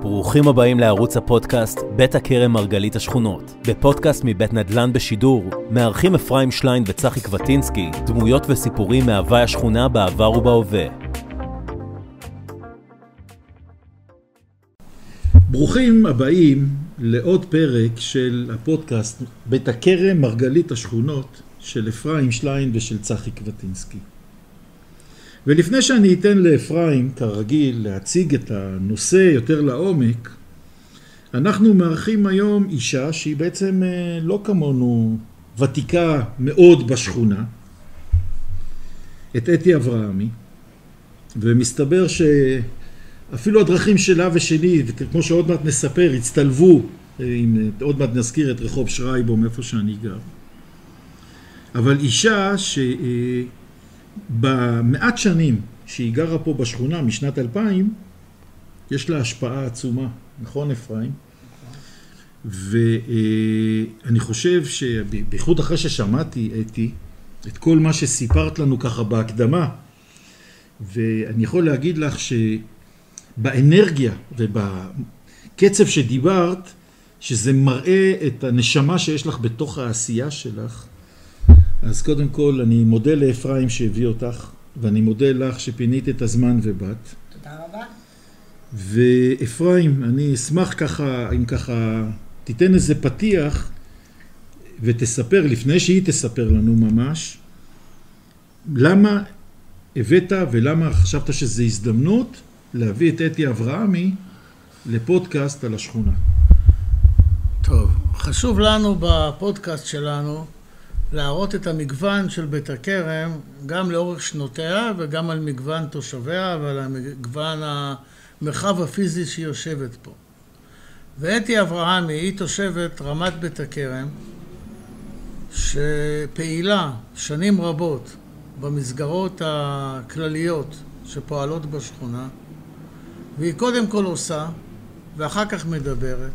ברוכים הבאים לערוץ הפודקאסט בית הכרם מרגלית השכונות. בפודקאסט מבית נדל"ן בשידור, מארחים אפרים שליין וצחי קבטינסקי דמויות וסיפורים מהווי השכונה בעבר ובהווה. ברוכים הבאים לעוד פרק של הפודקאסט בית הכרם מרגלית השכונות של אפרים שליין ושל צחי קבטינסקי. ולפני שאני אתן לאפרים, כרגיל, להציג את הנושא יותר לעומק, אנחנו מארחים היום אישה שהיא בעצם אה, לא כמונו ותיקה מאוד בשכונה, את אתי אברהמי, ומסתבר שאפילו הדרכים שלה ושלי, כמו שעוד מעט נספר, הצטלבו, אה, אם עוד מעט נזכיר את רחוב שרייבום, איפה שאני גר. אבל אישה ש... במעט שנים שהיא גרה פה בשכונה, משנת 2000, יש לה השפעה עצומה, נכון אפרים? ואני חושב שבייחוד אחרי ששמעתי, אתי, את כל מה שסיפרת לנו ככה בהקדמה, ואני יכול להגיד לך שבאנרגיה ובקצב שדיברת, שזה מראה את הנשמה שיש לך בתוך העשייה שלך, אז קודם כל אני מודה לאפרים שהביא אותך, ואני מודה לך שפינית את הזמן ובאת. תודה רבה. ואפרים, אני אשמח ככה, אם ככה, תיתן איזה פתיח ותספר, לפני שהיא תספר לנו ממש, למה הבאת ולמה חשבת שזו הזדמנות להביא את אתי אברהמי לפודקאסט על השכונה. טוב, חשוב לנו בפודקאסט שלנו להראות את המגוון של בית הכרם, גם לאורך שנותיה וגם על מגוון תושביה ועל מגוון המרחב הפיזי שהיא יושבת פה. ואתי אברהמי היא תושבת רמת בית הכרם, שפעילה שנים רבות במסגרות הכלליות שפועלות בשכונה, והיא קודם כל עושה ואחר כך מדברת.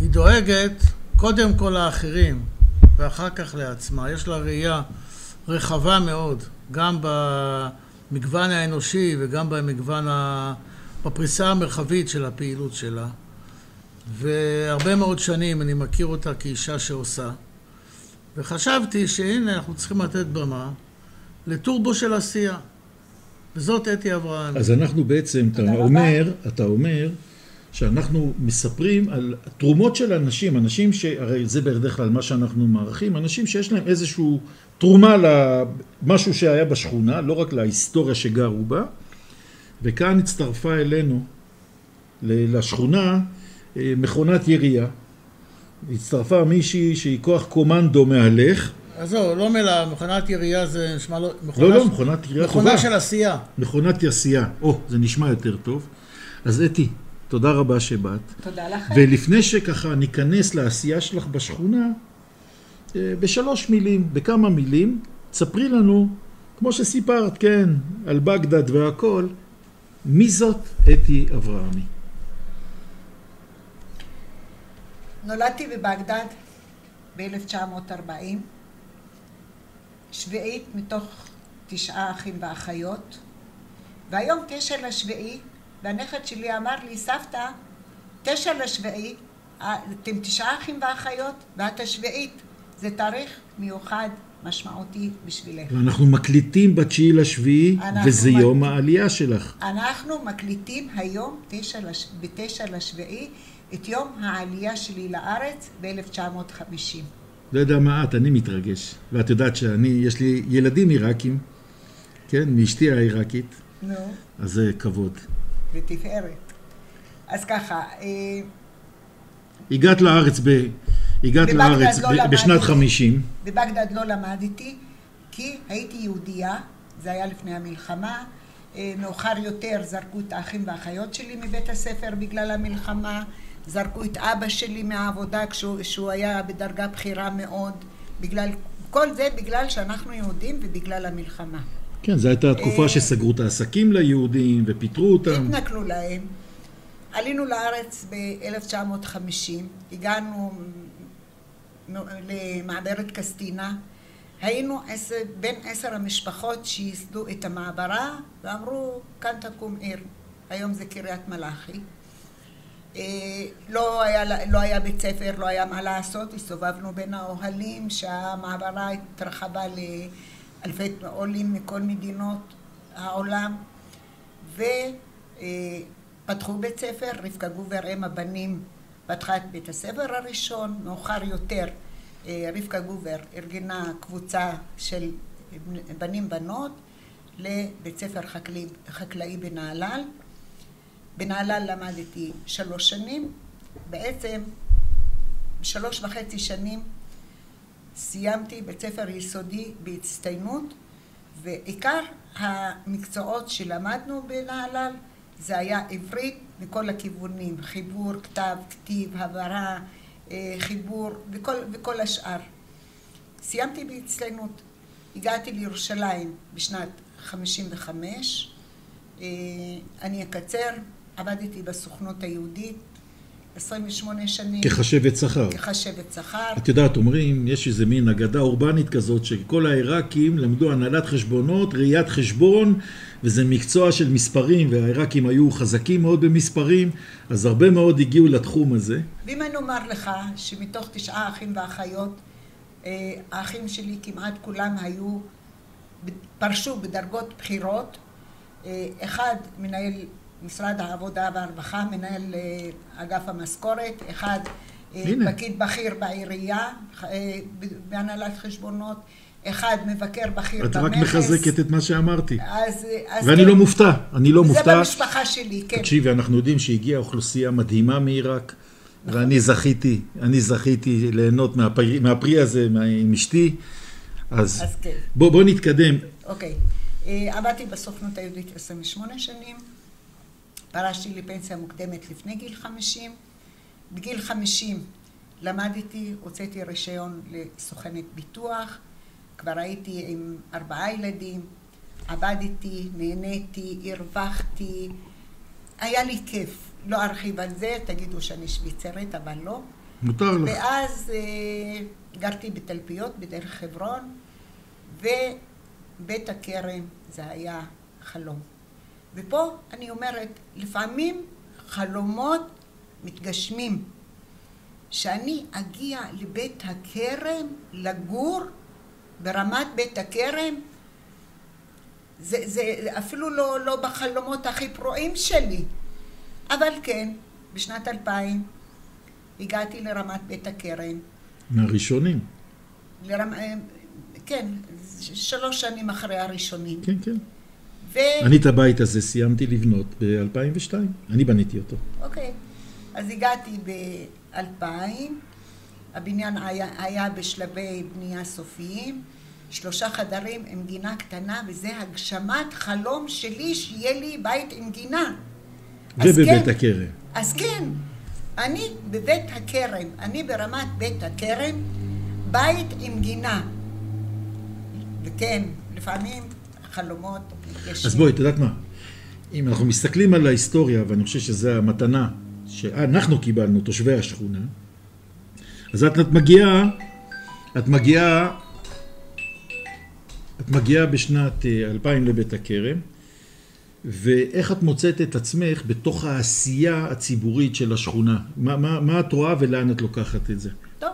היא דואגת קודם כל לאחרים, ואחר כך לעצמה. יש לה ראייה רחבה מאוד, גם במגוון האנושי וגם במגוון, ה... בפריסה המרחבית של הפעילות שלה. והרבה מאוד שנים אני מכיר אותה כאישה שעושה. וחשבתי שהנה אנחנו צריכים לתת במה לטורבו של עשייה. וזאת אתי אברהם. אז אנחנו בעצם, אתה אומר, אתה אומר שאנחנו מספרים על תרומות של אנשים, אנשים שהרי זה בדרך כלל מה שאנחנו מערכים, אנשים שיש להם איזושהי תרומה למשהו שהיה בשכונה, לא רק להיסטוריה שגרו בה, וכאן הצטרפה אלינו לשכונה אה, מכונת ירייה. הצטרפה מישהי שהיא כוח קומנדו מהלך. עזוב, לא מילה, מכונת ירייה זה נשמע לא... מכונה לא, לא, מכונת ירייה טובה. מכונה של עשייה. מכונת עשייה. או, זה נשמע יותר טוב. אז אתי, תודה רבה שבאת. תודה לכם. ולפני שככה ניכנס לעשייה שלך בשכונה, אה, בשלוש מילים, בכמה מילים, ספרי לנו, כמו שסיפרת, כן, על בגדד והכל, מי זאת אתי אברהמי? נולדתי בבגדד ב-1940, שביעית מתוך תשעה אחים ואחיות, והיום תשע לשביעי והנכד שלי אמר לי, סבתא, תשע לשביעי, אתם תשעה אחים ואחיות, ואת השביעית. זה תאריך מיוחד, משמעותי בשבילך. ואנחנו מקליטים בתשיעי לשביעי, וזה מק... יום העלייה שלך. אנחנו מקליטים היום, תשע לש... בתשע לשביעי, את יום העלייה שלי לארץ ב-1950. לא יודע מה את, אני מתרגש. ואת יודעת שאני, יש לי ילדים עיראקים, כן, מאשתי העיראקית. נו. אז זה כבוד. לתפארת. אז ככה... אה, הגעת לארץ, ב... הגעת לארץ לא ב... בשנת חמישים. בבגדד לא למדתי, כי הייתי יהודייה, זה היה לפני המלחמה. אה, מאוחר יותר זרקו את האחים והאחיות שלי מבית הספר בגלל המלחמה, זרקו את אבא שלי מהעבודה כשהוא היה בדרגה בכירה מאוד, בגלל, כל זה בגלל שאנחנו יהודים ובגלל המלחמה. כן, זו הייתה התקופה אה, שסגרו את העסקים ליהודים ופיטרו אותם. התנכלו להם. עלינו לארץ ב-1950, הגענו למעברת קסטינה. היינו עשר, בין עשר המשפחות שייסדו את המעברה ואמרו, כאן תקום עיר. היום זה קריית מלאכי. אה, לא היה, לא היה בית ספר, לא היה מה לעשות, הסתובבנו בין האוהלים, שהמעברה התרחבה לאלפי עולים מכל מדינות העולם, ופתחו בית ספר, רבקה גובר, אם הבנים, פתחה את בית הספר הראשון, מאוחר יותר אה, רבקה גובר ארגנה קבוצה של בנים בנות לבית ספר חקלאי, חקלאי בנהלל. בנהלל למדתי שלוש שנים, בעצם שלוש וחצי שנים סיימתי בית ספר יסודי בהצטיינות ועיקר המקצועות שלמדנו בנהלל זה היה עברית מכל הכיוונים, חיבור, כתב, כתיב, הבהרה, אה, חיבור וכל, וכל השאר. סיימתי בהצטיינות, הגעתי לירושלים בשנת 55, אה, אני אקצר, עבדתי בסוכנות היהודית 28 שנים. כחשבת שכר. כחשבת שכר. את יודעת, אומרים, יש איזה מין אגדה אורבנית כזאת, שכל העיראקים למדו הנהלת חשבונות, ראיית חשבון, וזה מקצוע של מספרים, והעיראקים היו חזקים מאוד במספרים, אז הרבה מאוד הגיעו לתחום הזה. ואם אני אומר לך שמתוך תשעה אחים ואחיות, אה, האחים שלי כמעט כולם היו, פרשו בדרגות בכירות, אה, אחד מנהל משרד העבודה והרווחה, מנהל אה, אגף המשכורת, אחד הנה. פקיד בכיר בעירייה, בהנהלת חשבונות, אחד מבקר בכיר במכס. את רק מחזקת את מה שאמרתי. אז, אז ואני כן. לא מופתע, אני לא זה מופתע. זה במשפחה שלי, כן. תקשיבי, אנחנו יודעים שהגיעה אוכלוסייה מדהימה מעיראק, נכון. ואני זכיתי, אני זכיתי ליהנות מהפרי, מהפרי הזה עם אשתי. אז, אז כן. בוא, בוא נתקדם. אוקיי. אה, עבדתי בסוכנות היהודית 28 שנים, פרשתי לפנסיה מוקדמת לפני גיל 50. בגיל 50 למדתי, הוצאתי רישיון לסוכנת ביטוח. כבר הייתי עם ארבעה ילדים, עבדתי, נהניתי, הרווחתי, היה לי כיף. לא ארחיב על זה, תגידו שאני שוויצרית, אבל לא. מותר לך. ואז אה, גרתי בתלפיות בדרך חברון, ובית הכרם זה היה חלום. ופה אני אומרת, לפעמים חלומות מתגשמים. שאני אגיע לבית הכרם לגור ברמת בית הכרם, זה, זה אפילו לא, לא בחלומות הכי פרועים שלי. אבל כן, בשנת 2000 הגעתי לרמת בית הכרם. מהראשונים. לרמ... כן, שלוש שנים אחרי הראשונים. כן, כן. ו... אני את הבית הזה סיימתי לבנות ב-2002, אני בניתי אותו. אוקיי, אז הגעתי ב-2000, הבניין היה, היה בשלבי בנייה סופיים, שלושה חדרים עם גינה קטנה, וזה הגשמת חלום שלי שיהיה לי בית עם גינה. ובבית כן, הכרם. אז כן, אני בבית הכרם, אני ברמת בית הכרם, בית עם גינה. וכן, לפעמים חלומות יש... אז בואי, את יודעת מה? אם אנחנו מסתכלים על ההיסטוריה, ואני חושב שזו המתנה שאנחנו קיבלנו, תושבי השכונה, אז את, את מגיעה, את מגיעה, את מגיעה בשנת 2000 אה, לבית הכרם, ואיך את מוצאת את עצמך בתוך העשייה הציבורית של השכונה? מה, מה, מה את רואה ולאן את לוקחת את זה? טוב,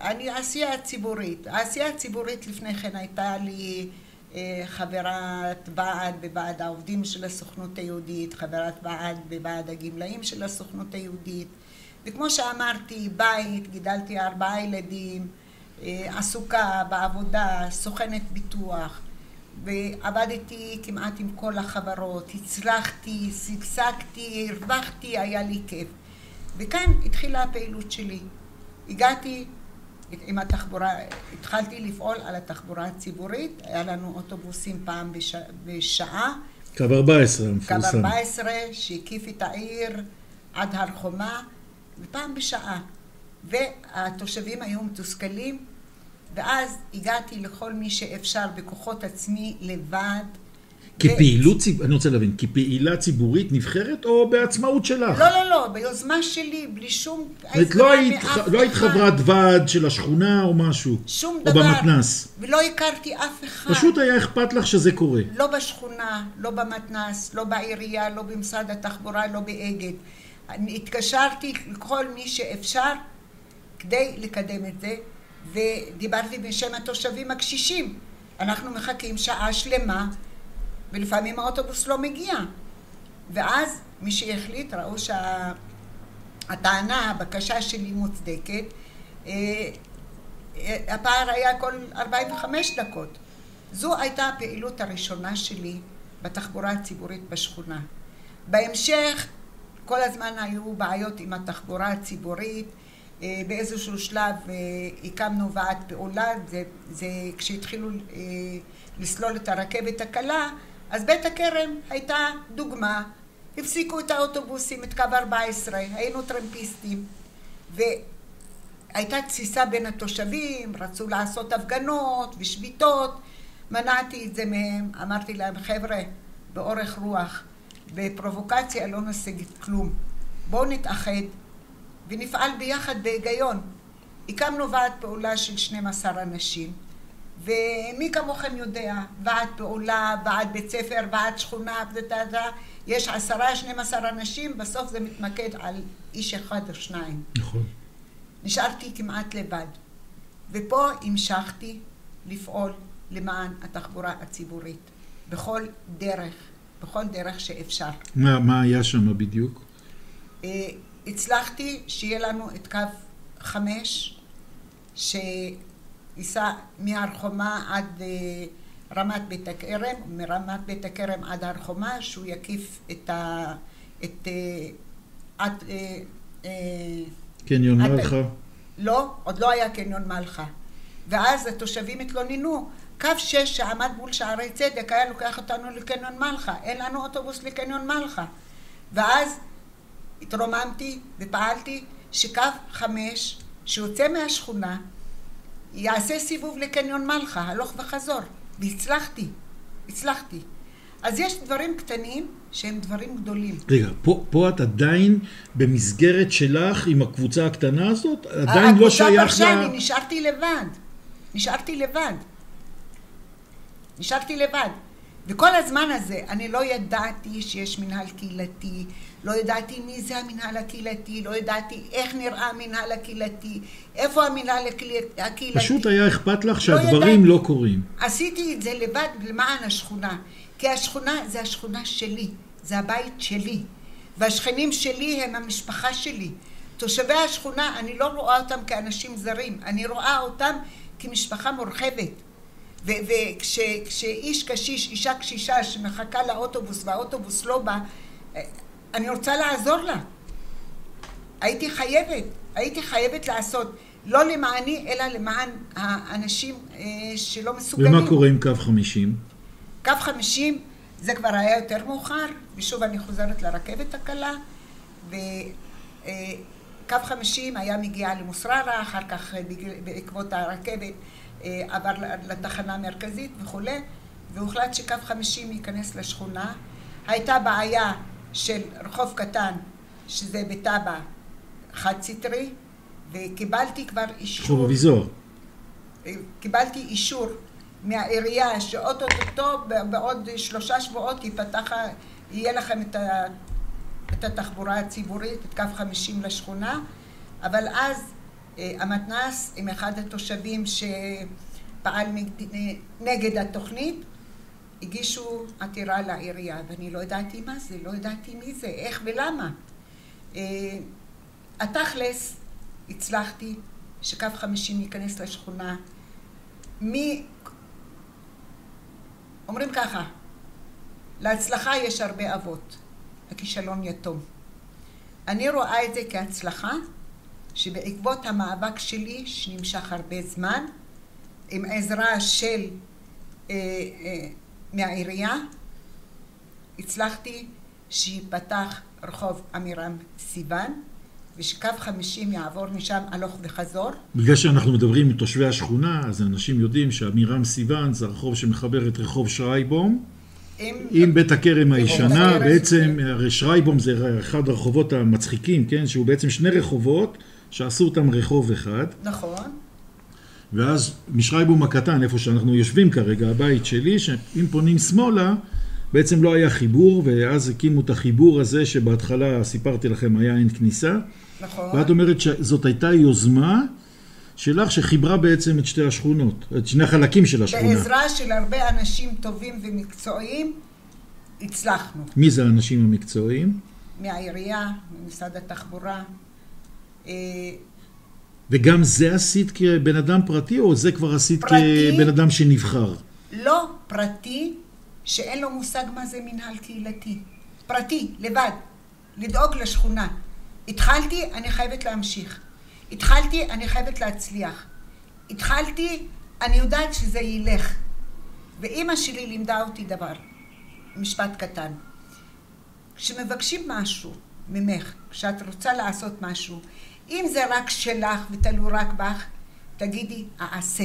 אני עשייה ציבורית. העשייה הציבורית לפני כן הייתה לי חברת ועד בוועד העובדים של הסוכנות היהודית, חברת ועד בוועד הגמלאים של הסוכנות היהודית, וכמו שאמרתי, בית, גידלתי ארבעה ילדים, אה, עסוקה בעבודה, סוכנת ביטוח, ועבדתי כמעט עם כל החברות, הצלחתי, שגשגתי, הרווחתי, היה לי כיף. וכאן התחילה הפעילות שלי. הגעתי עם התחבורה, התחלתי לפעול על התחבורה הציבורית, היה לנו אוטובוסים פעם בש, בשעה. קו 14 המפורסם. קו 14 שהקיף את העיר עד הר חומה, ופעם בשעה. והתושבים היו מתוסכלים, ואז הגעתי לכל מי שאפשר בכוחות עצמי לבד. כפעילות, ו... ציב... אני רוצה להבין, כפעילה ציבורית נבחרת או בעצמאות שלך? לא, לא, לא, ביוזמה שלי, בלי שום עזרה לא היית, לא היית חברת ועד של השכונה או משהו? שום או דבר. או במתנ"ס? ולא הכרתי אף אחד. פשוט היה אכפת לך שזה קורה. לא בשכונה, לא במתנ"ס, לא בעירייה, לא במשרד התחבורה, לא באגד. אני התקשרתי לכל מי שאפשר כדי לקדם את זה, ודיברתי בשם התושבים הקשישים. אנחנו מחכים שעה שלמה, ולפעמים האוטובוס לא מגיע. ואז מי שהחליט, ראו שהטענה, הבקשה שלי מוצדקת, אה, אה, הפער היה כל 45 דקות. זו הייתה הפעילות הראשונה שלי בתחבורה הציבורית בשכונה. בהמשך כל הזמן היו בעיות עם התחבורה הציבורית. אה, באיזשהו שלב הקמנו ועד פעולה, זה, זה כשהתחילו לסלול את הרכבת הקלה, אז בית הכרם הייתה דוגמה הפסיקו את האוטובוסים, את קו 14, היינו טרמפיסטים. והייתה תסיסה בין התושבים, רצו לעשות הפגנות ושביתות. מנעתי את זה מהם, אמרתי להם, חבר'ה, באורך רוח, בפרובוקציה לא נשיג כלום. בואו נתאחד ונפעל ביחד בהיגיון. הקמנו ועד פעולה של 12 אנשים, ומי כמוכם יודע, ועד פעולה, ועד בית ספר, ועד שכונה, יש עשרה, שנים עשר אנשים, בסוף זה מתמקד על איש אחד או שניים. נכון. נשארתי כמעט לבד. ופה המשכתי לפעול למען התחבורה הציבורית, בכל דרך, בכל דרך שאפשר. מה, מה היה שם בדיוק? אה, הצלחתי שיהיה לנו את קו חמש, שייסע מהר חומה עד... אה, רמת בית הכרם, מרמת בית הכרם עד הר חומה, שהוא יקיף את ה... את... אה, עד... אה, קניון מלחה. לא, עוד לא היה קניון מלחה. ואז התושבים התלוננו, קו 6 שעמד מול שערי צדק היה לוקח אותנו לקניון מלחה, אין לנו אוטובוס לקניון מלחה. ואז התרוממתי ופעלתי שקו 5 שיוצא מהשכונה יעשה סיבוב לקניון מלחה, הלוך וחזור. והצלחתי, הצלחתי. אז יש דברים קטנים שהם דברים גדולים. רגע, פה, פה את עדיין במסגרת שלך עם הקבוצה הקטנה הזאת? עדיין לא שייך ל... הקבוצה פרשה, אני נשארתי לבד. נשארתי לבד. נשארתי לבד. וכל הזמן הזה אני לא ידעתי שיש מנהל קהילתי, לא ידעתי מי זה המנהל הקהילתי, לא ידעתי איך נראה המנהל הקהילתי, איפה המנהל הקהילתי. פשוט היה אכפת לך שהדברים לא, לא קורים. עשיתי את זה לבד למען השכונה, כי השכונה זה השכונה שלי, זה הבית שלי, והשכנים שלי הם המשפחה שלי. תושבי השכונה, אני לא רואה אותם כאנשים זרים, אני רואה אותם כמשפחה מורחבת. וכשאיש קשיש, אישה קשישה שמחכה לאוטובוס והאוטובוס לא בא, אני רוצה לעזור לה. הייתי חייבת, הייתי חייבת לעשות, לא למעני, אלא למען האנשים אה, שלא מסוגלים. ומה קורה עם קו 50? קו 50 זה כבר היה יותר מאוחר, ושוב אני חוזרת לרכבת הקלה, וקו אה, 50 היה מגיע למוסררה, אחר כך אה, בעקבות הרכבת עבר לתחנה המרכזית וכולי, והוחלט שקו 50 ייכנס לשכונה. הייתה בעיה של רחוב קטן, שזה בתב"ע חד סטרי, וקיבלתי כבר אישור... רחוב אביזור. קיבלתי אישור מהעירייה שאו-טו-טו בעוד שלושה שבועות ייפתח, יהיה לכם את, ה, את התחבורה הציבורית, את קו חמישים לשכונה, אבל אז אה, המתנ"ס עם אחד התושבים שפעל נגד התוכנית הגישו עתירה לעירייה, ואני לא ידעתי מה זה, לא ידעתי מי זה, איך ולמה. אה, התכלס, הצלחתי שקו חמישים ייכנס לשכונה. מי... אומרים ככה, להצלחה יש הרבה אבות, הכישלון יתום. אני רואה את זה כהצלחה שבעקבות המאבק שלי, שנמשך הרבה זמן, עם עזרה של אה, אה, מהעירייה, הצלחתי שייפתח רחוב עמירם סיוון, ושקו חמישים יעבור משם הלוך וחזור. בגלל שאנחנו מדברים עם תושבי השכונה, אז אנשים יודעים שעמירם סיוון זה הרחוב שמחבר את רחוב שרייבום. עם, עם בית הכרם הישנה, בעצם, הרי שרייבום זה אחד הרחובות המצחיקים, כן? שהוא בעצם שני רחובות שעשו אותם רחוב אחד. נכון. ואז משרייבום הקטן, איפה שאנחנו יושבים כרגע, הבית שלי, שאם פונים שמאלה, בעצם לא היה חיבור, ואז הקימו את החיבור הזה שבהתחלה סיפרתי לכם היה אין כניסה. נכון. ואת אומרת שזאת הייתה יוזמה שלך שחיברה בעצם את שתי השכונות, את שני החלקים של השכונה. בעזרה של הרבה אנשים טובים ומקצועיים, הצלחנו. מי זה האנשים המקצועיים? מהעירייה, ממשרד התחבורה. אה, וגם זה עשית כבן אדם פרטי, או זה כבר עשית פרטי. כבן אדם שנבחר? לא פרטי, שאין לו מושג מה זה מנהל קהילתי. פרטי, לבד. לדאוג לשכונה. התחלתי, אני חייבת להמשיך. התחלתי, אני חייבת להצליח. התחלתי, אני יודעת שזה ילך. ואימא שלי לימדה אותי דבר, משפט קטן. כשמבקשים משהו ממך, כשאת רוצה לעשות משהו, אם זה רק שלך ותלוי רק בך, תגידי, אעשה.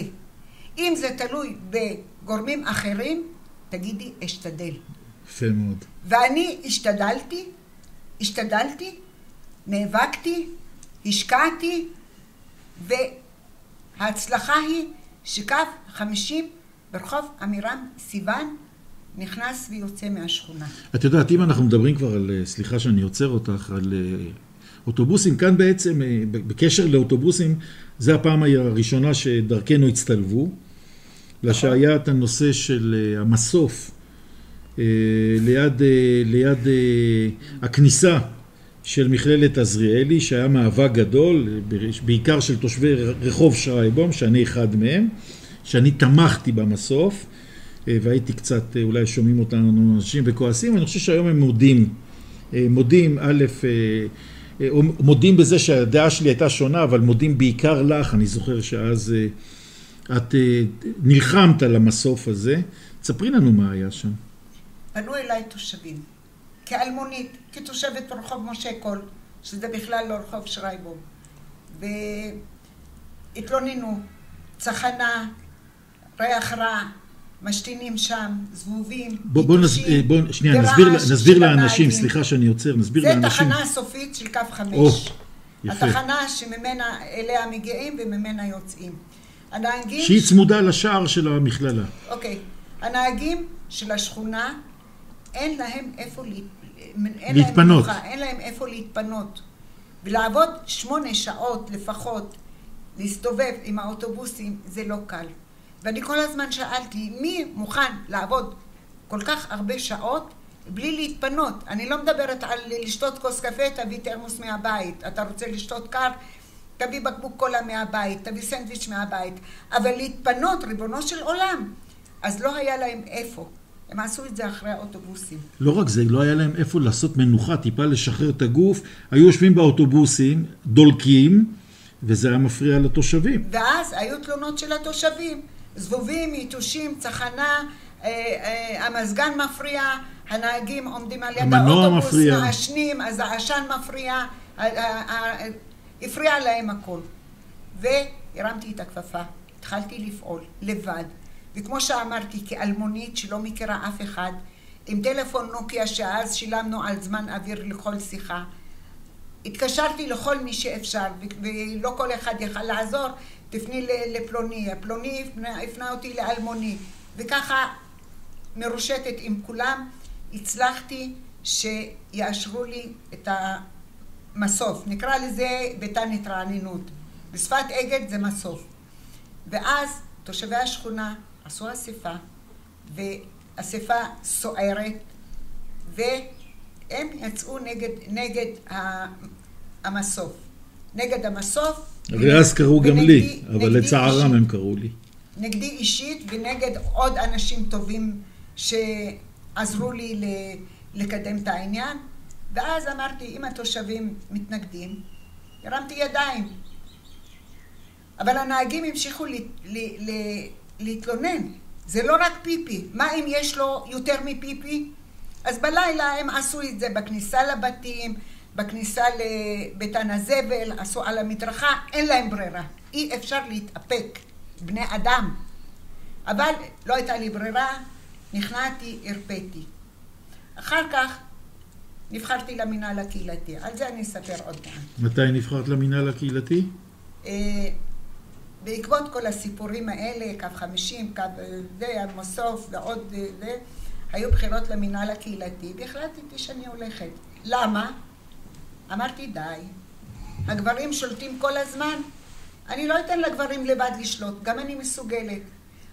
אם זה תלוי בגורמים אחרים, תגידי, אשתדל. יפה מאוד. ואני השתדלתי, השתדלתי, נאבקתי, השקעתי, וההצלחה היא שקו 50 ברחוב עמירם סיוון נכנס ויוצא מהשכונה. את יודעת, אם אנחנו מדברים כבר על, אה, סליחה שאני עוצר אותך, על אה, אוטובוסים, כאן בעצם, אה, בקשר לאוטובוסים, זה הפעם הראשונה שדרכנו הצטלבו, אלא שהיה את הנושא של אה, המסוף אה, ליד, ליד הכניסה של מכללת עזריאלי, שהיה מאבק גדול, בעיקר של תושבי רחוב שרייבום, שאני אחד מהם, שאני תמכתי במסוף, והייתי קצת, אולי שומעים אותנו אנשים וכועסים, אני חושב שהיום הם מודים, מודים, א', מודים בזה שהדעה שלי הייתה שונה, אבל מודים בעיקר לך, אני זוכר שאז אה, את אה, נלחמת על המסוף הזה. תספרי לנו מה היה שם. פנו אליי תושבים, כאלמונית, כתושבת רחוב משה קול, שזה בכלל לא רחוב שרייבום, והתלוננו, צחנה, ריח רע, משתינים שם, זבובים, בוא, בוא, נס, יתושים, אה, בוא שנייה, נסביר, נסביר לאנשים. סליחה שאני עוצר, נסביר זה לאנשים. תחנה סופית של קו חמש. יפה. התחנה שממנה, אליה מגיעים וממנה יוצאים. הנהגים... שהיא צמודה לשער של המכללה. אוקיי. הנהגים של השכונה, אין להם איפה. אין להתפנות. להם מנוחה, אין להם איפה להתפנות. ולעבוד שמונה שעות לפחות, להסתובב עם האוטובוסים, זה לא קל. ואני כל הזמן שאלתי, מי מוכן לעבוד כל כך הרבה שעות בלי להתפנות? אני לא מדברת על לשתות כוס קפה, תביא תרמוס מהבית. אתה רוצה לשתות קר? תביא בקבוק קולה מהבית, תביא סנדוויץ' מהבית. אבל להתפנות, ריבונו של עולם. אז לא היה להם איפה. הם עשו את זה אחרי האוטובוסים. לא רק זה, לא היה להם איפה לעשות מנוחה, טיפה לשחרר את הגוף. היו יושבים באוטובוסים, דולקים, וזה היה מפריע לתושבים. ואז היו תלונות של התושבים. זבובים, יתושים, צחנה, אה, אה, המזגן מפריע, הנהגים עומדים על יד האוטובוס, מפריע. מעשנים, אז העשן מפריע, הפריע להם הכל. והרמתי את הכפפה, התחלתי לפעול לבד. וכמו שאמרתי, כאלמונית שלא מכירה אף אחד, עם טלפון נוקיה שאז שילמנו על זמן אוויר לכל שיחה. התקשרתי לכל מי שאפשר, ולא כל אחד יכל לעזור, תפני לפלוני, הפלוני הפנה, הפנה אותי לאלמוני, וככה מרושתת עם כולם, הצלחתי שיאשרו לי את המסוף. נקרא לזה ביתן התרעננות. בשפת אגד זה מסוף. ואז תושבי השכונה עשו אספה, ואספה סוערת, והם יצאו נגד, נגד המסוף. נגד המסוף. הרי אז קראו גם לי, אבל לצערם. הם קראו לי. נגדי אישית ונגד עוד אנשים טובים שעזרו לי לקדם את העניין. ואז אמרתי, אם התושבים מתנגדים, הרמתי ידיים. אבל הנהגים המשיכו להתלונן. זה לא רק פיפי. מה אם יש לו יותר מפיפי? אז בלילה הם עשו את זה בכניסה לבתים, בכניסה לביתן הזבל, עשו על המדרכה, אין להם ברירה. אי אפשר להתאפק. בני אדם. אבל לא הייתה לי ברירה, נכנעתי, הרפאתי. אחר כך נבחרתי למינהל הקהילתי. על זה אני אספר עוד מעט. מתי נבחרת למינהל הקהילתי? אה, בעקבות כל הסיפורים האלה, קו 50, קו אה, זה, המסוף ועוד אה, זה, היו בחירות למינהל הקהילתי, והחלטתי שאני הולכת. למה? אמרתי, די. הגברים שולטים כל הזמן. אני לא אתן לגברים לבד לשלוט, גם אני מסוגלת.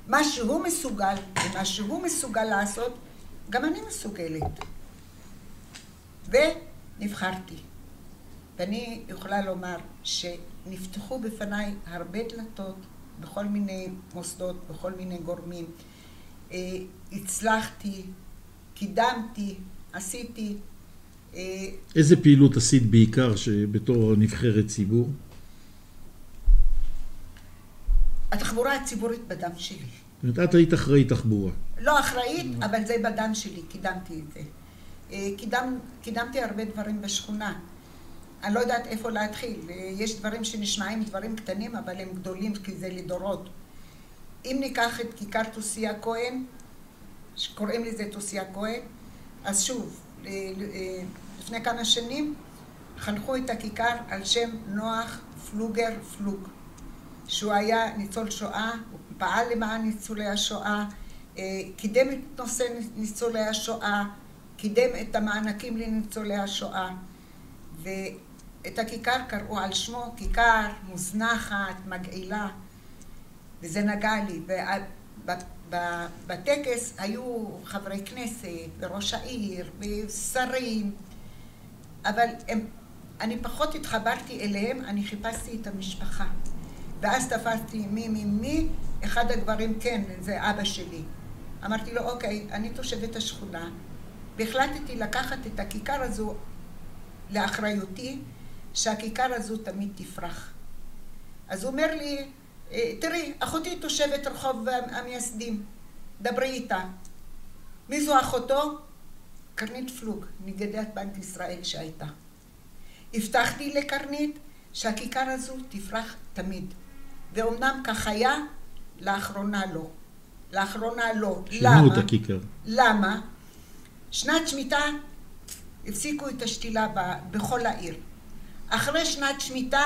מה שהוא מסוגל, ומה שהוא מסוגל לעשות, גם אני מסוגלת. ונבחרתי. ואני יכולה לומר שנפתחו בפניי הרבה דלתות בכל מיני מוסדות, בכל מיני גורמים. אה, הצלחתי, קידמתי, עשיתי. אה, איזה פעילות עשית בעיקר בתור נבחרת ציבור? התחבורה הציבורית בדם שלי. זאת אומרת, את היית אחראית תחבורה. לא אחראית, אבל זה בדם שלי, קידמתי את זה. אה, קידם, קידמתי הרבה דברים בשכונה. אני לא יודעת איפה להתחיל. יש דברים שנשמעים דברים קטנים, אבל הם גדולים כי זה לדורות. אם ניקח את כיכר תוסיה כהן, שקוראים לזה תוסיה כהן, אז שוב, לפני כמה שנים חנכו את הכיכר על שם נוח פלוגר פלוג, שהוא היה ניצול שואה, הוא פעל למען ניצולי השואה, אה, קידם את נושא ניצולי השואה, קידם את המענקים לניצולי השואה, ואת הכיכר קראו על שמו כיכר מוזנחת, מגעילה, וזה נגע לי. בטקס היו חברי כנסת, וראש העיר, ושרים, אבל הם, אני פחות התחברתי אליהם, אני חיפשתי את המשפחה. ואז תפסתי מי מי מי, אחד הגברים, כן, זה אבא שלי. אמרתי לו, אוקיי, אני תושבת השכונה, והחלטתי לקחת את הכיכר הזו לאחריותי, שהכיכר הזו תמיד תפרח. אז הוא אומר לי, תראי, אחותי תושבת רחוב המייסדים, דברי איתה. מי זו אחותו? קרנית פלוג, נגדת בנק ישראל שהייתה. הבטחתי לקרנית שהכיכר הזו תפרח תמיד. ואומנם כך היה, לאחרונה לא. לאחרונה לא. שינו את הכיכר. למה? שנת שמיטה הפסיקו את השתילה בכל העיר. אחרי שנת שמיטה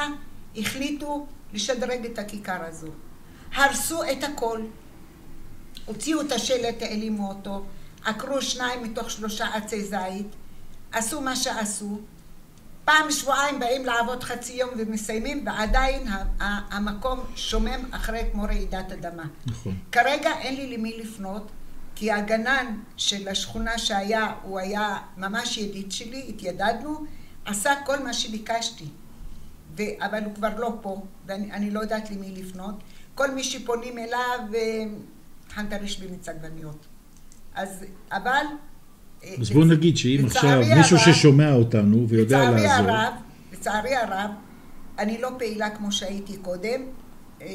החליטו לשדרג את הכיכר הזו. הרסו את הכל, הוציאו את השלט, העלימו אותו, עקרו שניים מתוך שלושה עצי זית, עשו מה שעשו, פעם שבועיים באים לעבוד חצי יום ומסיימים, ועדיין המקום שומם אחרי כמו רעידת אדמה. נכון. כרגע אין לי למי לפנות, כי הגנן של השכונה שהיה, הוא היה ממש ידיד שלי, התיידדנו, עשה כל מה שביקשתי. ו... אבל הוא כבר לא פה, ואני לא יודעת למי לפנות. כל מי שפונים אליו, חנטריש במיץ עגבניות. אז, אבל... אה, אז בוא נגיד שאם עכשיו מישהו הרב, ששומע אותנו ויודע לצערי לעזור... הרב, לצערי הרב, אני לא פעילה כמו שהייתי קודם, אה,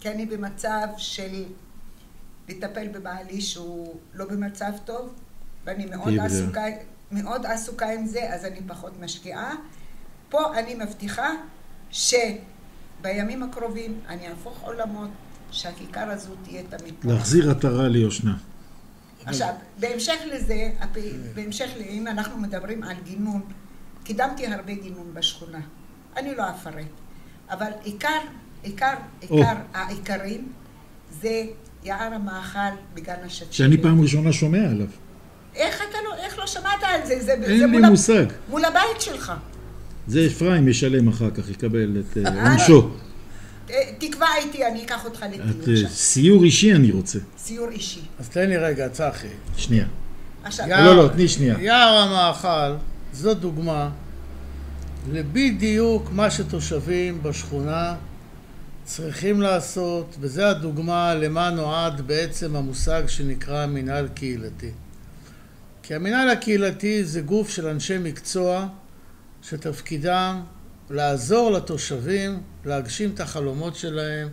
כי אני במצב של לטפל בבעלי שהוא לא במצב טוב, ואני מאוד עסוקה, מאוד עסוקה עם זה, אז אני פחות משקיעה. פה אני מבטיחה שבימים הקרובים אני אהפוך עולמות, שהכיכר הזו תהיה תמיד פה. להחזיר עטרה ליושנה. עכשיו, בהמשך לזה, בהמשך, אם אנחנו מדברים על גינון, קידמתי הרבה גינון בשכונה. אני לא אפרט. אבל עיקר, עיקר, עיקר העיקרים זה יער המאכל בגן השצ'ילים. שאני פעם ראשונה שומע עליו. איך אתה לא, איך לא שמעת על זה? זה, אין זה לי מול מושג. מול הבית שלך. זה אפרים ישלם אחר כך, יקבל את אה, עונשו. אה, תקבע איתי, אני אקח אותך לטיול. סיור אישי אני רוצה. סיור אישי. אז תן לי רגע, צחי. שנייה. עכשיו... לא, לא, תני שנייה. יער המאכל, זו דוגמה לבדיוק מה שתושבים בשכונה צריכים לעשות, וזו הדוגמה למה נועד בעצם המושג שנקרא מינהל קהילתי. כי המינהל הקהילתי זה גוף של אנשי מקצוע שתפקידם לעזור לתושבים להגשים את החלומות שלהם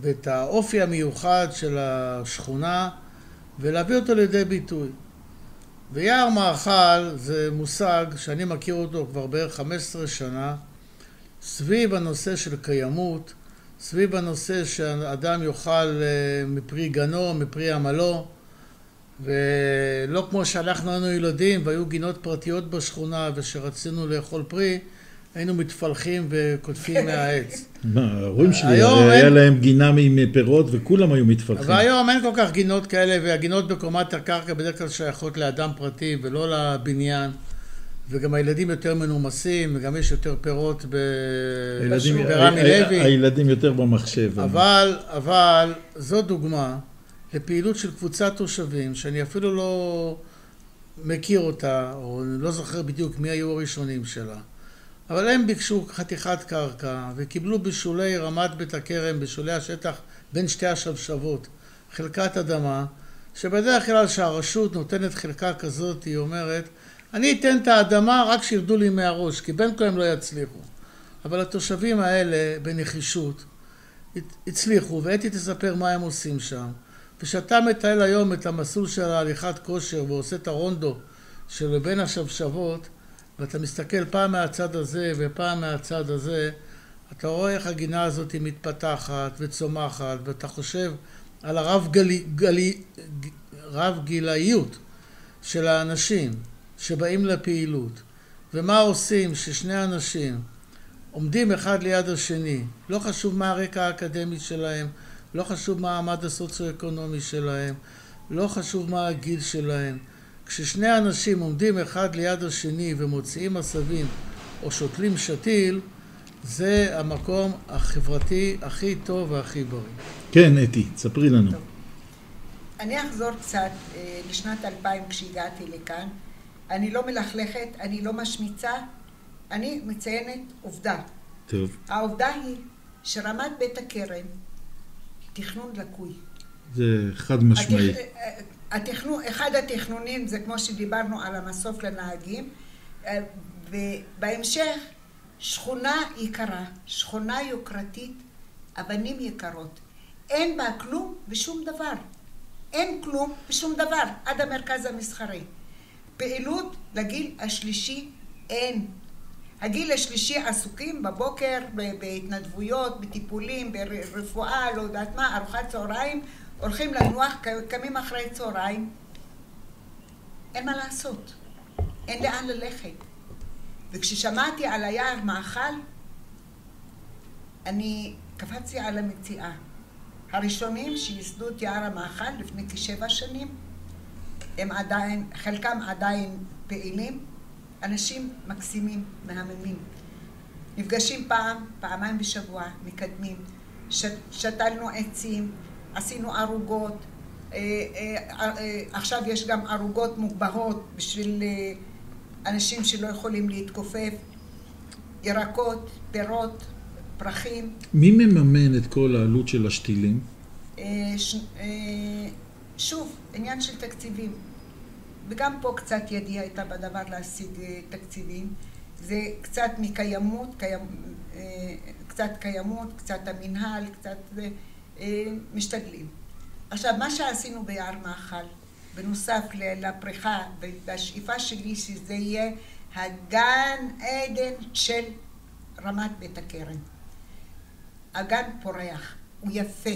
ואת האופי המיוחד של השכונה ולהביא אותו לידי ביטוי. ויער מאכל זה מושג שאני מכיר אותו כבר בערך 15 שנה סביב הנושא של קיימות, סביב הנושא שאדם יאכל אה, מפרי גנו, מפרי עמלו ולא כמו שאנחנו היינו ילדים והיו גינות פרטיות בשכונה ושרצינו לאכול פרי היינו מתפלחים וקוטפים מהעץ. מה, ההורים שלי, היה אין- להם גינה עם פירות וכולם היו מתפלחים. והיום אין כל כך גינות כאלה, והגינות בקומת הקרקע בדרך כלל שייכות לאדם פרטי ולא לבניין. וגם הילדים יותר מנומסים, וגם יש יותר פירות ב... הילדים- ברמי ה- ה- לוי. הילדים יותר במחשב. אבל, אבל זו דוגמה לפעילות של קבוצת תושבים שאני אפילו לא מכיר אותה, או לא זוכר בדיוק מי היו הראשונים שלה. אבל הם ביקשו חתיכת קרקע וקיבלו בשולי רמת בית הכרם, בשולי השטח בין שתי השבשבות, חלקת אדמה, שבדרך כלל כשהרשות נותנת חלקה כזאת, היא אומרת, אני אתן את האדמה רק שירדו לי מהראש, כי בין כה הם לא יצליחו. אבל התושבים האלה, בנחישות, הצליחו, ואתי תספר מה הם עושים שם. וכשאתה מטייל היום את המסלול של ההליכת כושר ועושה את הרונדו של בין השבשבות, ואתה מסתכל פעם מהצד הזה ופעם מהצד הזה, אתה רואה איך הגינה הזאת מתפתחת וצומחת, ואתה חושב על הרב גלי, גלי, רב גילאיות של האנשים שבאים לפעילות, ומה עושים ששני אנשים עומדים אחד ליד השני, לא חשוב מה הרקע האקדמי שלהם, לא חשוב מה המעמד הסוציו-אקונומי שלהם, לא חשוב מה הגיל שלהם. כששני אנשים עומדים אחד ליד השני ומוציאים עשבים או שותלים שתיל, זה המקום החברתי הכי טוב והכי בריא. כן, אתי, ספרי לנו. טוב. אני אחזור קצת אה, לשנת 2000 כשהגעתי לכאן. אני לא מלכלכת, אני לא משמיצה, אני מציינת עובדה. טוב, העובדה היא שרמת בית הכרם, תכנון לקוי. זה חד משמעי. התכ- אה, התכנון, אחד התכנונים זה כמו שדיברנו על המסוף לנהגים, אה, ובהמשך שכונה יקרה, שכונה יוקרתית, אבנים יקרות. אין בה כלום ושום דבר. אין כלום ושום דבר, עד המרכז המסחרי. פעילות לגיל השלישי אין. הגיל השלישי עסוקים בבוקר בהתנדבויות, בטיפולים, ברפואה, לא יודעת מה, ארוחת צהריים, הולכים לנוח, קמים אחרי צהריים. אין מה לעשות, אין לאן ללכת. וכששמעתי על היער מאכל, אני קפצתי על המציאה. הראשונים שייסדו את יער המאכל לפני כשבע שנים, הם עדיין, חלקם עדיין פעילים, אנשים מקסימים, מהממים. נפגשים פעם, פעמיים בשבוע, מקדמים. ש, שתלנו עצים, עשינו ערוגות, אה, אה, אה, עכשיו יש גם ערוגות מוגבהות בשביל אנשים שלא יכולים להתכופף, ירקות, פירות, פרחים. מי מממן את כל העלות של השתילים? ש- שוב, עניין של תקציבים. וגם פה קצת ידי הייתה בדבר להשיג אה, תקציבים. זה קצת מקיימות, קיימ, אה, קצת קיימות, קצת המינהל, קצת זה, אה, משתדלים. עכשיו, מה שעשינו ביער מאכל, בנוסף לפריחה, והשאיפה שלי שזה יהיה הגן עדן של רמת בית הכרם. הגן פורח, הוא יפה,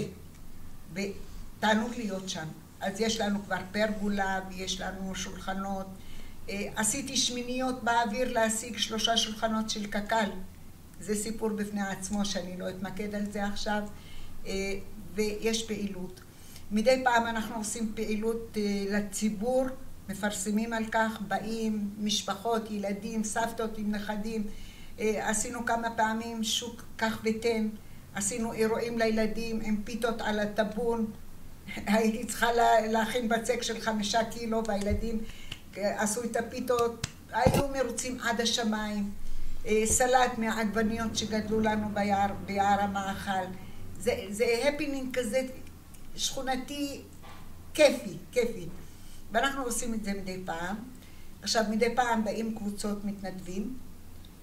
ותענוג להיות שם. אז יש לנו כבר פרגולה, ויש לנו שולחנות. אה, עשיתי שמיניות באוויר להשיג שלושה שולחנות של קק"ל. זה סיפור בפני עצמו שאני לא אתמקד על זה עכשיו. אה, ויש פעילות. מדי פעם אנחנו עושים פעילות אה, לציבור, מפרסמים על כך, באים משפחות, ילדים, סבתות עם נכדים. עשינו כמה פעמים שוק קח ותן, עשינו אירועים לילדים עם פיתות על הטבון. הייתי צריכה לה- להכין בצק של חמישה קילו והילדים אה, עשו את הפיתות, היו מרוצים עד השמיים. אה, סלט מהעגבניות שגדלו לנו ביער, ביער המאכל. זה, זה הפנינג כזה שכונתי כיפי, כיפי. ואנחנו עושים את זה מדי פעם. עכשיו, מדי פעם באים קבוצות מתנדבים.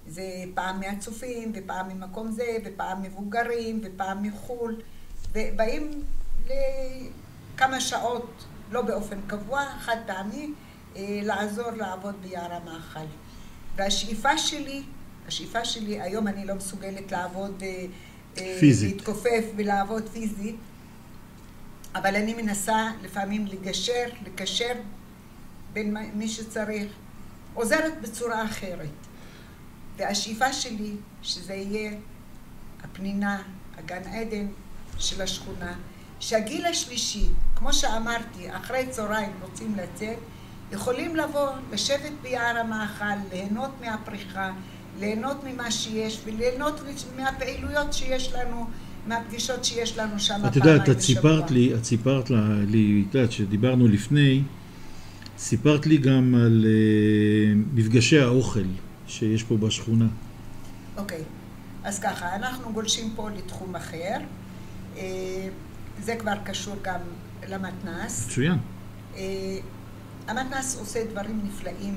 זה פעם מהצופים, ופעם ממקום זה, ופעם מבוגרים, ופעם מחו"ל, ובאים לכמה שעות, לא באופן קבוע, חד פעמי, אה, לעזור לעבוד ביער המאכל. והשאיפה שלי, השאיפה שלי, היום אני לא מסוגלת לעבוד, אה, אה, פיזית. להתכופף ולעבוד פיזית, אבל אני מנסה לפעמים לגשר, לקשר בין מי שצריך, עוזרת בצורה אחרת. והשאיפה שלי שזה יהיה הפנינה, הגן עדן של השכונה, שהגיל השלישי, כמו שאמרתי, אחרי צהריים רוצים לצאת, יכולים לבוא, לשבת ביער המאכל, ליהנות מהפריחה, ליהנות ממה שיש וליהנות מהפעילויות שיש לנו, מהפגישות שיש לנו שם פעמיים בשבוע. את יודעת, את סיפרת לי, את סיפרת לי, את יודעת, שדיברנו לפני, סיפרת לי גם על uh, מפגשי האוכל שיש פה בשכונה. אוקיי, okay. אז ככה, אנחנו גולשים פה לתחום אחר. Uh, זה כבר קשור גם למתנ"ס. מצוין. Uh, המתנ"ס עושה דברים נפלאים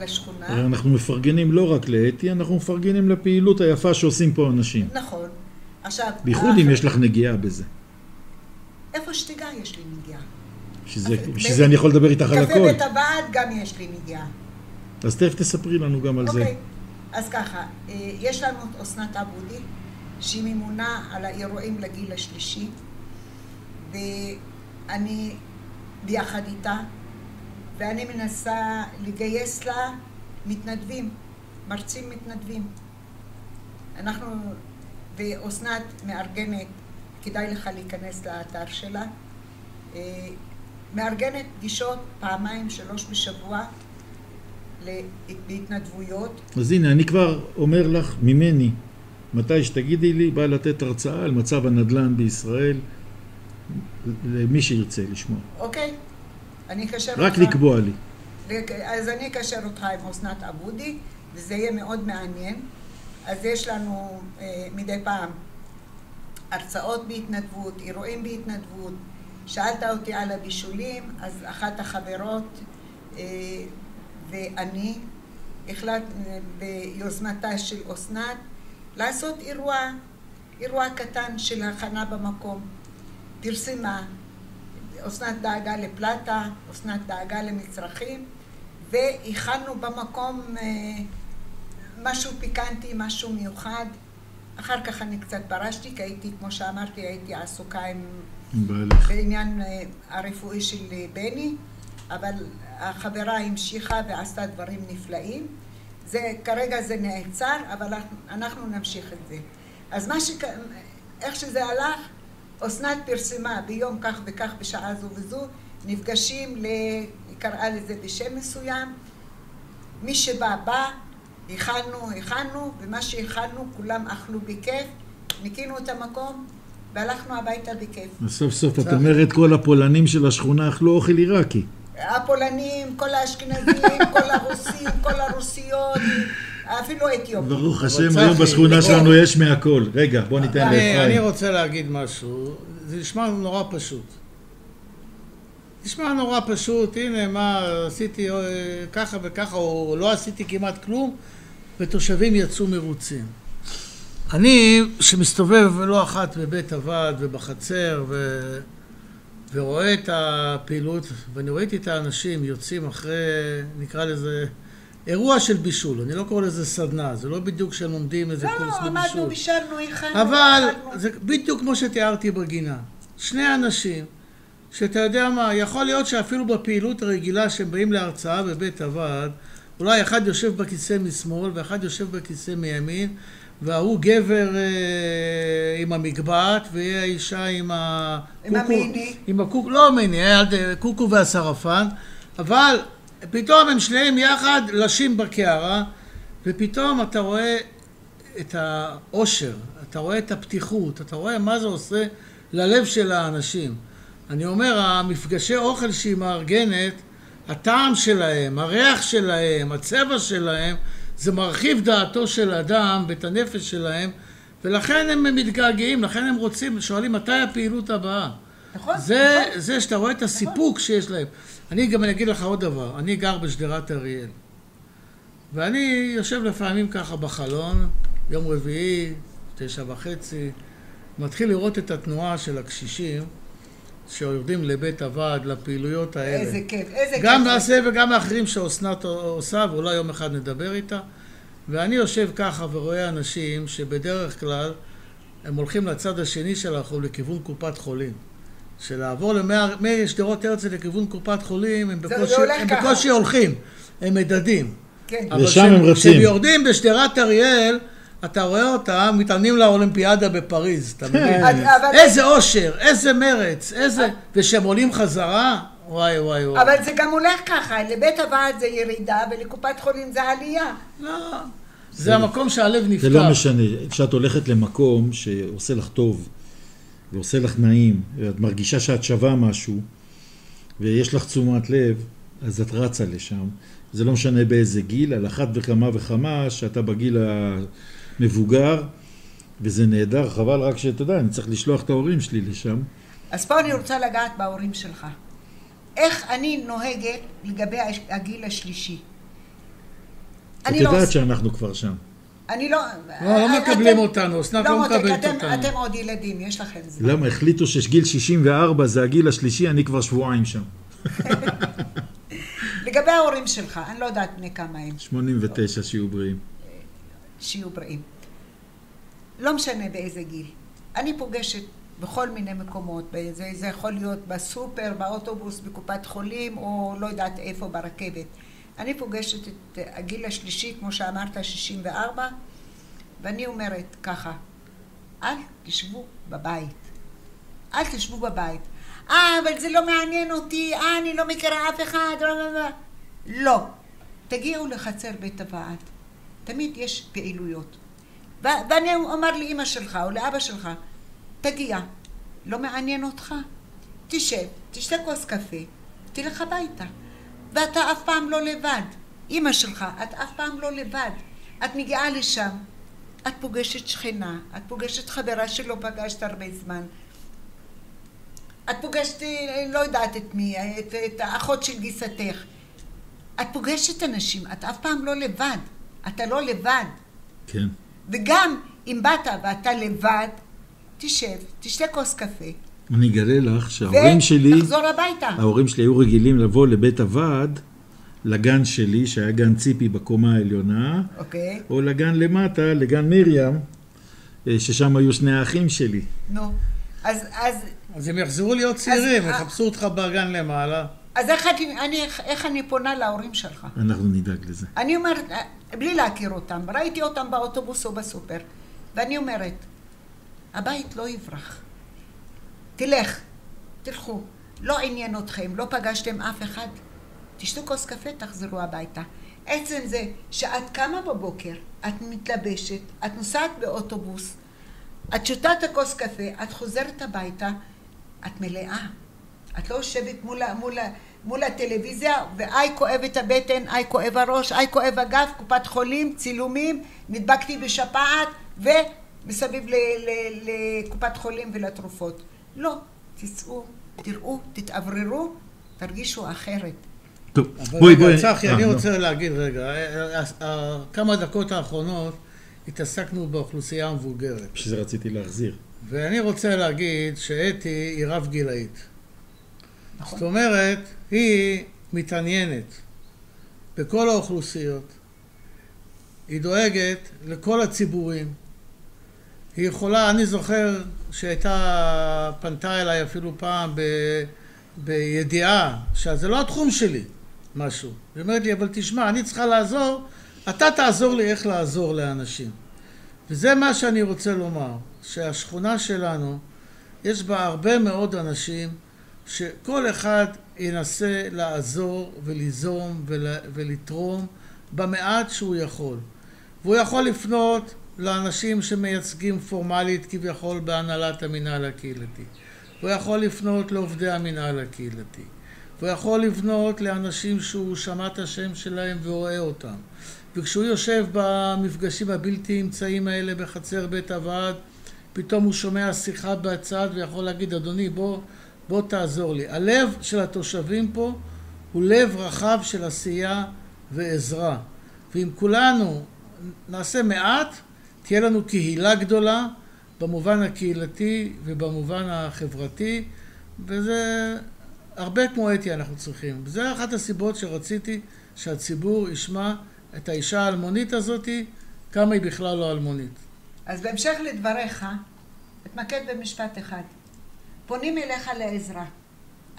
לשכונה. אנחנו מפרגנים לא רק לאתי, אנחנו מפרגנים לפעילות היפה שעושים פה אנשים. נכון. עכשיו... בייחוד אם יש לך נגיעה בזה. איפה שתיגע יש לי נגיעה. שזה אני יכול לדבר איתך על הכל. קפה בית הבד גם יש לי נגיעה. אז תכף תספרי לנו גם על זה. אוקיי, אז ככה, אה, יש לנו את אסנת עבודי, שהיא ממונה על האירועים לגיל השלישי, ואני ביחד איתה, ואני מנסה לגייס לה מתנדבים, מרצים מתנדבים. אנחנו, ואסנת מארגנת, כדאי לך להיכנס לאתר שלה, אה, מארגנת פגישות פעמיים, שלוש בשבוע בהתנדבויות. אז הנה, אני כבר אומר לך ממני, מתי שתגידי לי, בא לתת הרצאה על מצב הנדל"ן בישראל, למי שירצה לשמוע. אוקיי. אני אקשר אותך... רק לקבוע לי. אז אני אקשר אותך עם אסנת עבודי, וזה יהיה מאוד מעניין. אז יש לנו אה, מדי פעם הרצאות בהתנדבות, אירועים בהתנדבות. שאלת אותי על הבישולים, אז אחת החברות אה, ואני החלטנו ביוזמתה של אסנת לעשות אירוע, אירוע קטן של הכנה במקום. פרסמה אסנת דאגה לפלטה, אסנת דאגה למצרכים, והכנו במקום אה, משהו פיקנטי, משהו מיוחד. אחר כך אני קצת פרשתי, כי הייתי, כמו שאמרתי, הייתי עסוקה עם... בעלך. בעניין אה, הרפואי של בני, אבל החברה המשיכה ועשתה דברים נפלאים. זה, כרגע זה נעצר, אבל אנחנו נמשיך את זה. אז מה ש... איך שזה הלך, אסנת פרסמה ביום כך וכך בשעה זו וזו, נפגשים, ל... היא קראה לזה בשם מסוים, מי שבא בא, הכנו, הכנו, ומה שהכנו כולם אכלו בכיף, ניקינו את המקום והלכנו הביתה בכיף. סוף סוף את אומרת כל הפולנים של השכונה אכלו אוכל עיראקי. הפולנים, כל האשכנזים, כל הרוסים, כל הרוסיות. אפילו אתיופים. ברוך השם, היום בשכונה שלנו יש מהכל. רגע, בוא ניתן לאפרים. אני רוצה להגיד משהו, זה נשמע נורא פשוט. נשמע נורא פשוט, הנה מה, עשיתי אה, ככה וככה, או לא עשיתי כמעט כלום, ותושבים יצאו מרוצים. אני, שמסתובב לא אחת בבית הוועד ובחצר, ו... ורואה את הפעילות, ואני ראיתי את האנשים יוצאים אחרי, נקרא לזה, אירוע של בישול, אני לא קורא לזה סדנה, זה לא בדיוק שהם לומדים איזה לא, קורס לא, בבישול. לא, עמדנו, בישלנו, הכנו. אבל זה בדיוק כמו שתיארתי בגינה. שני אנשים, שאתה יודע מה, יכול להיות שאפילו בפעילות הרגילה שהם באים להרצאה בבית הוועד, אולי אחד יושב בכיסא משמאל ואחד יושב בכיסא מימין, וההוא גבר אה, עם המגבעת, והיא האישה עם הקוקו. עם המיני. עם הקוקו, לא המיני, קוקו והשרפן, אבל פתאום הם שניהם יחד לשים בקערה, ופתאום אתה רואה את העושר, אתה רואה את הפתיחות, אתה רואה מה זה עושה ללב של האנשים. אני אומר, המפגשי אוכל שהיא מארגנת, הטעם שלהם, הריח שלהם, הצבע שלהם, זה מרחיב דעתו של אדם ואת הנפש שלהם, ולכן הם מתגעגעים, לכן הם רוצים, שואלים מתי הפעילות הבאה. נכון, זה, נכון. זה שאתה רואה את הסיפוק נכון. שיש להם. אני גם אני אגיד לך עוד דבר, אני גר בשדרת אריאל. ואני יושב לפעמים ככה בחלון, יום רביעי, תשע וחצי, מתחיל לראות את התנועה של הקשישים שיורדים לבית הוועד, לפעילויות האלה. איזה כיף, איזה כיף. גם נעשה וגם האחרים שאסנת עושה, ואולי יום אחד נדבר איתה. ואני יושב ככה ורואה אנשים שבדרך כלל הם הולכים לצד השני של הרחוב לכיוון קופת חולים. שלעבור משדרות הרצל לכיוון קופת חולים, הם בקושי, הם בקושי הולכים, הם מדדים. כן. לשם כשהם- הם רצים. כשהם יורדים בשדרת אריאל, אתה רואה אותם מתאמנים לאולימפיאדה בפריז, אתה מבין? אז- אבל- איזה אושר, איזה מרץ, איזה... וכשהם עולים חזרה, וואי וואי וואי. אבל זה גם הולך ככה, לבית הוועד זה ירידה ולקופת חולים זה עלייה. לא, זה המקום שהלב נפתח. זה לא משנה, כשאת הולכת למקום שעושה לך טוב ועושה לך נעים, ואת מרגישה שאת שווה משהו ויש לך תשומת לב, אז את רצה לשם. זה לא משנה באיזה גיל, על אחת וכמה וכמה שאתה בגיל המבוגר, וזה נהדר, חבל רק שאתה יודע, אני צריך לשלוח את ההורים שלי לשם. אז פה אני רוצה לגעת בהורים שלך. איך אני נוהגת לגבי הגיל השלישי? את אני לא יודעת עושה- שאנחנו כבר שם. אני לא... לא, לא אתם- מקבלים אותנו, אסנת לא מותק, מקבלת אתם- אותנו. אתם עוד ילדים, יש לכם זמן. למה? החליטו שגיל 64 זה הגיל השלישי, אני כבר שבועיים שם. לגבי ההורים שלך, אני לא יודעת בני כמה הם, 89 שיהיו בריאים. שיהיו בריאים. לא משנה באיזה גיל. אני פוגשת בכל מיני מקומות, זה, זה יכול להיות בסופר, באוטובוס, בקופת חולים, או לא יודעת איפה, ברכבת. אני פוגשת את הגיל השלישי, כמו שאמרת, 64, ואני אומרת ככה, אל תשבו בבית. אל תשבו בבית. אה, אבל זה לא מעניין אותי, אה, אני לא מכירה אף אחד, לא, לא, לא. לא. תגיעו לחצר בית הוועד. תמיד יש פעילויות. ואני אומר לאימא שלך או לאבא שלך, תגיע, לא מעניין אותך? תשב, תשתה כוס קפה, תלך הביתה. ואתה אף פעם לא לבד. אימא שלך, את אף פעם לא לבד. את מגיעה לשם, את פוגשת שכנה, את פוגשת חברה שלא פגשת הרבה זמן. את פוגשת, לא יודעת את מי, את, את האחות של גיסתך. את פוגשת אנשים, את אף פעם לא לבד. אתה לא לבד. כן. וגם אם באת ואתה לבד, תשב, תשתה כוס קפה, אני אגלה לך שההורים שלי, ותחזור הביתה. ההורים שלי היו רגילים לבוא לבית הוועד, לגן שלי, שהיה גן ציפי בקומה העליונה, אוקיי, או לגן למטה, לגן מרים, אה, ששם היו שני האחים שלי. נו. אז, אז, אז הם יחזרו להיות צעירים, יחפשו אותך בגן למעלה. אז איך, אני, אני, איך אני פונה להורים שלך? אנחנו נדאג לזה. אני אומרת, אה, בלי להכיר אותם, ראיתי אותם באוטובוס או בסופר, ואני אומרת, הבית לא יברח. תלך, תלכו. לא עניין אתכם, לא פגשתם אף אחד. תשתו כוס קפה, תחזרו הביתה. עצם זה שאת קמה בבוקר, את מתלבשת, את נוסעת באוטובוס, את שותה את הכוס קפה, את חוזרת הביתה, את מלאה. את לא יושבת מול, מול, מול הטלוויזיה, ואיי כואב את הבטן, איי כואב הראש, איי כואב הגב, קופת חולים, צילומים, נדבקתי בשפעת, ומסביב ל- ל- לקופת חולים ולתרופות. לא, תצאו, תראו, תתאווררו, תרגישו אחרת. טוב, בואי בואי. צחי, אה, אני. רוצה להגיד רגע, אה, אה, כמה דקות האחרונות התעסקנו באוכלוסייה המבוגרת. בשביל זה רציתי להחזיר. ואני רוצה להגיד שאתי היא רב גילאית. נכון. זאת אומרת, היא מתעניינת בכל האוכלוסיות, היא דואגת לכל הציבורים. היא יכולה, אני זוכר שהייתה, פנתה אליי אפילו פעם ב, בידיעה שזה לא התחום שלי, משהו. היא אומרת לי, אבל תשמע, אני צריכה לעזור, אתה תעזור לי איך לעזור לאנשים. וזה מה שאני רוצה לומר, שהשכונה שלנו, יש בה הרבה מאוד אנשים שכל אחד ינסה לעזור וליזום ול, ולתרום במעט שהוא יכול. והוא יכול לפנות לאנשים שמייצגים פורמלית כביכול בהנהלת המינהל הקהילתי. הוא יכול לפנות לעובדי המינהל הקהילתי. הוא יכול לפנות לאנשים שהוא שמע את השם שלהם ורואה אותם. וכשהוא יושב במפגשים הבלתי אמצעיים האלה בחצר בית הוועד, פתאום הוא שומע שיחה בצד ויכול להגיד, אדוני, בוא, בוא תעזור לי. הלב של התושבים פה הוא לב רחב של עשייה ועזרה. ואם כולנו נעשה מעט, תהיה לנו קהילה גדולה במובן הקהילתי ובמובן החברתי, וזה הרבה כמו אתי אנחנו צריכים. וזה אחת הסיבות שרציתי שהציבור ישמע את האישה האלמונית הזאתי, כמה היא בכלל לא אלמונית. אז בהמשך לדבריך, אתמקד במשפט אחד. פונים אליך לעזרה.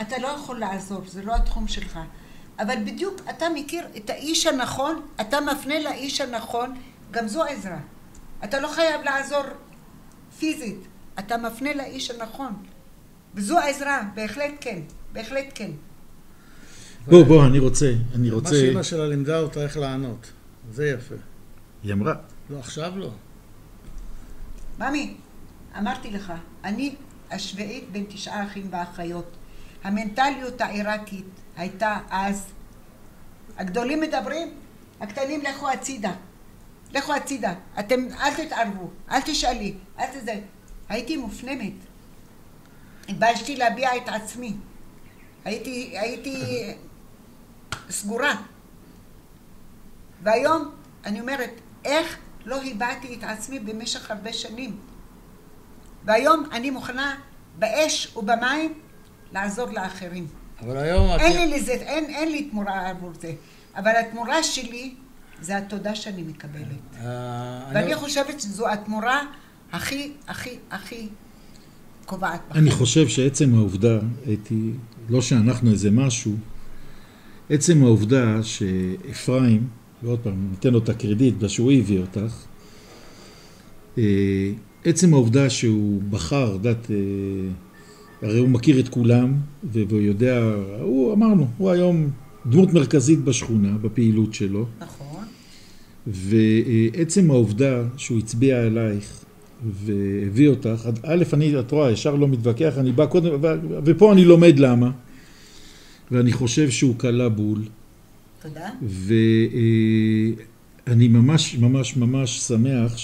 אתה לא יכול לעזור, זה לא התחום שלך. אבל בדיוק אתה מכיר את האיש הנכון, אתה מפנה לאיש הנכון, גם זו עזרה. אתה לא חייב לעזור פיזית, אתה מפנה לאיש הנכון. וזו עזרה, בהחלט כן, בהחלט כן. בוא, בוא, אני רוצה, אני מה רוצה... שאימא שלה לימדה אותה איך לענות. זה יפה. היא אמרה. לא, עכשיו לא. ממי, אמרתי לך, אני השביעית בין תשעה אחים ואחיות. המנטליות העיראקית הייתה אז, הגדולים מדברים, הקטנים לכו הצידה. לכו הצידה. אתם, אל תתערבו, אל תשאלי, אל תזה. הייתי מופנמת. התביישתי להביע את עצמי. הייתי, הייתי סגורה. והיום אני אומרת, איך לא הבעתי את עצמי במשך הרבה שנים? והיום אני מוכנה באש ובמים לעזור לאחרים. אבל היום את... אין לי לזה, אין, אין לי תמורה עבור זה. אבל התמורה שלי זה התודה שאני מקבלת. אה, ואני אני- חושבת שזו התמורה הכי, הכי, הכי קובעת. בחיים. אני חושב שעצם העובדה, אתי, לא שאנחנו איזה משהו, עצם העובדה שאפרים, ועוד פעם, ניתן לו את הקרדיט, בגלל שהוא הביא אותך, אה, עצם העובדה שהוא בחר, יודעת, אה, הרי הוא מכיר את כולם, והוא יודע, הוא, אמרנו, הוא היום דמות מרכזית בשכונה, בפעילות שלו. נכון. ועצם העובדה שהוא הצביע עלייך והביא אותך, א', אני, את רואה, ישר לא מתווכח, אני בא קודם, ופה אני לומד למה, ואני חושב שהוא קלע בול, תודה. ואני ממש ממש ממש שמח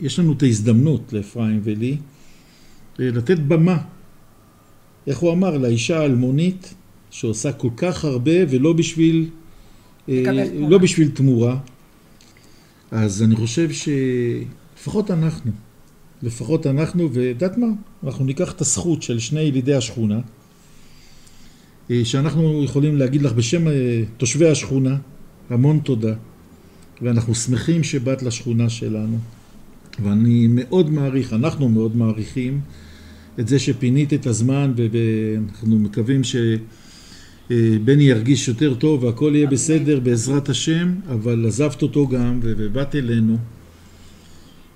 שיש לנו את ההזדמנות לאפרים ולי לתת במה, איך הוא אמר, לאישה האלמונית שעושה כל כך הרבה ולא בשביל, אה. לא בשביל תמורה. אז אני חושב שלפחות אנחנו, לפחות אנחנו, ויודעת מה? אנחנו ניקח את הזכות של שני ילידי השכונה, אה, שאנחנו יכולים להגיד לך בשם אה, תושבי השכונה, המון תודה, ואנחנו שמחים שבאת לשכונה שלנו, ואני מאוד מעריך, אנחנו מאוד מעריכים את זה שפינית את הזמן, ואנחנו מקווים שבני ירגיש יותר טוב והכל יהיה. בסדר בעזרת השם, אבל עזבת אותו גם ובאת אלינו.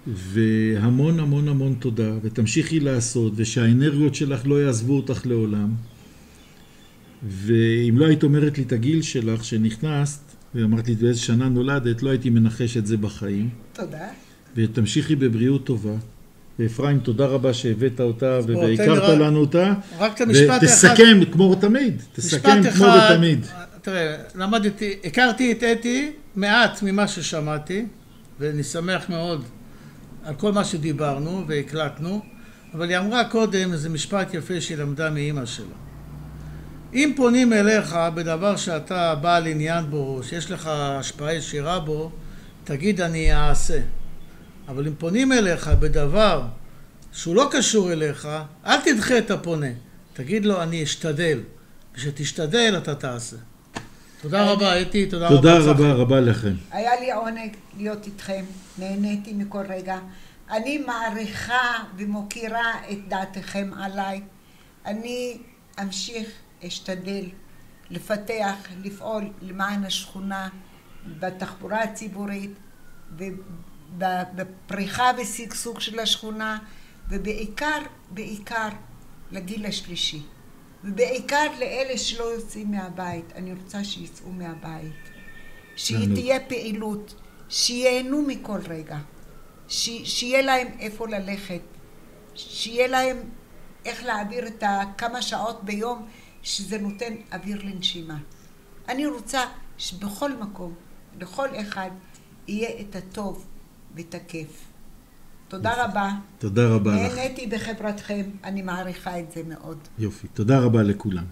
והמון המון המון תודה, ותמשיכי לעשות, ושהאנרגיות שלך לא יעזבו אותך לעולם. ואם לא היית אומרת לי את הגיל שלך שנכנסת, ואמרת לי באיזה שנה נולדת, לא הייתי מנחש את זה בחיים. תודה. ותמשיכי בבריאות טובה. ואפרים, תודה רבה שהבאת אותה והכרת רק- לנו אותה. רק את המשפט אחד. ותסכם כמו תמיד, תסכם כמו אחד, בתמיד. תראה, למדתי, הכרתי את אתי מעט ממה ששמעתי, ואני שמח מאוד על כל מה שדיברנו והקלטנו, אבל היא אמרה קודם איזה משפט יפה שהיא למדה מאימא שלה. אם פונים אליך בדבר שאתה בעל עניין בו, שיש לך השפעה ישירה בו, תגיד אני אעשה. אבל אם פונים אליך בדבר שהוא לא קשור אליך, אל תדחה את הפונה. תגיד לו אני אשתדל. כשתשתדל אתה תעשה. תודה רבה אתי, תודה רבה תודה. רבה רבה לכם. היה לי עונג להיות איתכם, נהניתי מכל רגע. אני מעריכה ומוקירה את דעתכם עליי. אני אמשיך, אשתדל לפתח, לפעול למען השכונה בתחבורה הציבורית ובפריחה ושגשוג של השכונה ובעיקר, בעיקר לגיל השלישי. ובעיקר לאלה שלא יוצאים מהבית, אני רוצה שיצאו מהבית. שתהיה פעילות, שייהנו מכל רגע, ש, שיהיה להם איפה ללכת, שיהיה להם איך להעביר את הכמה שעות ביום שזה נותן אוויר לנשימה. אני רוצה שבכל מקום, לכל אחד, יהיה את הטוב הכיף. תודה רבה. תודה רבה לך. נהניתי בחברתכם, אני מעריכה את זה מאוד. יופי. תודה רבה לכולם.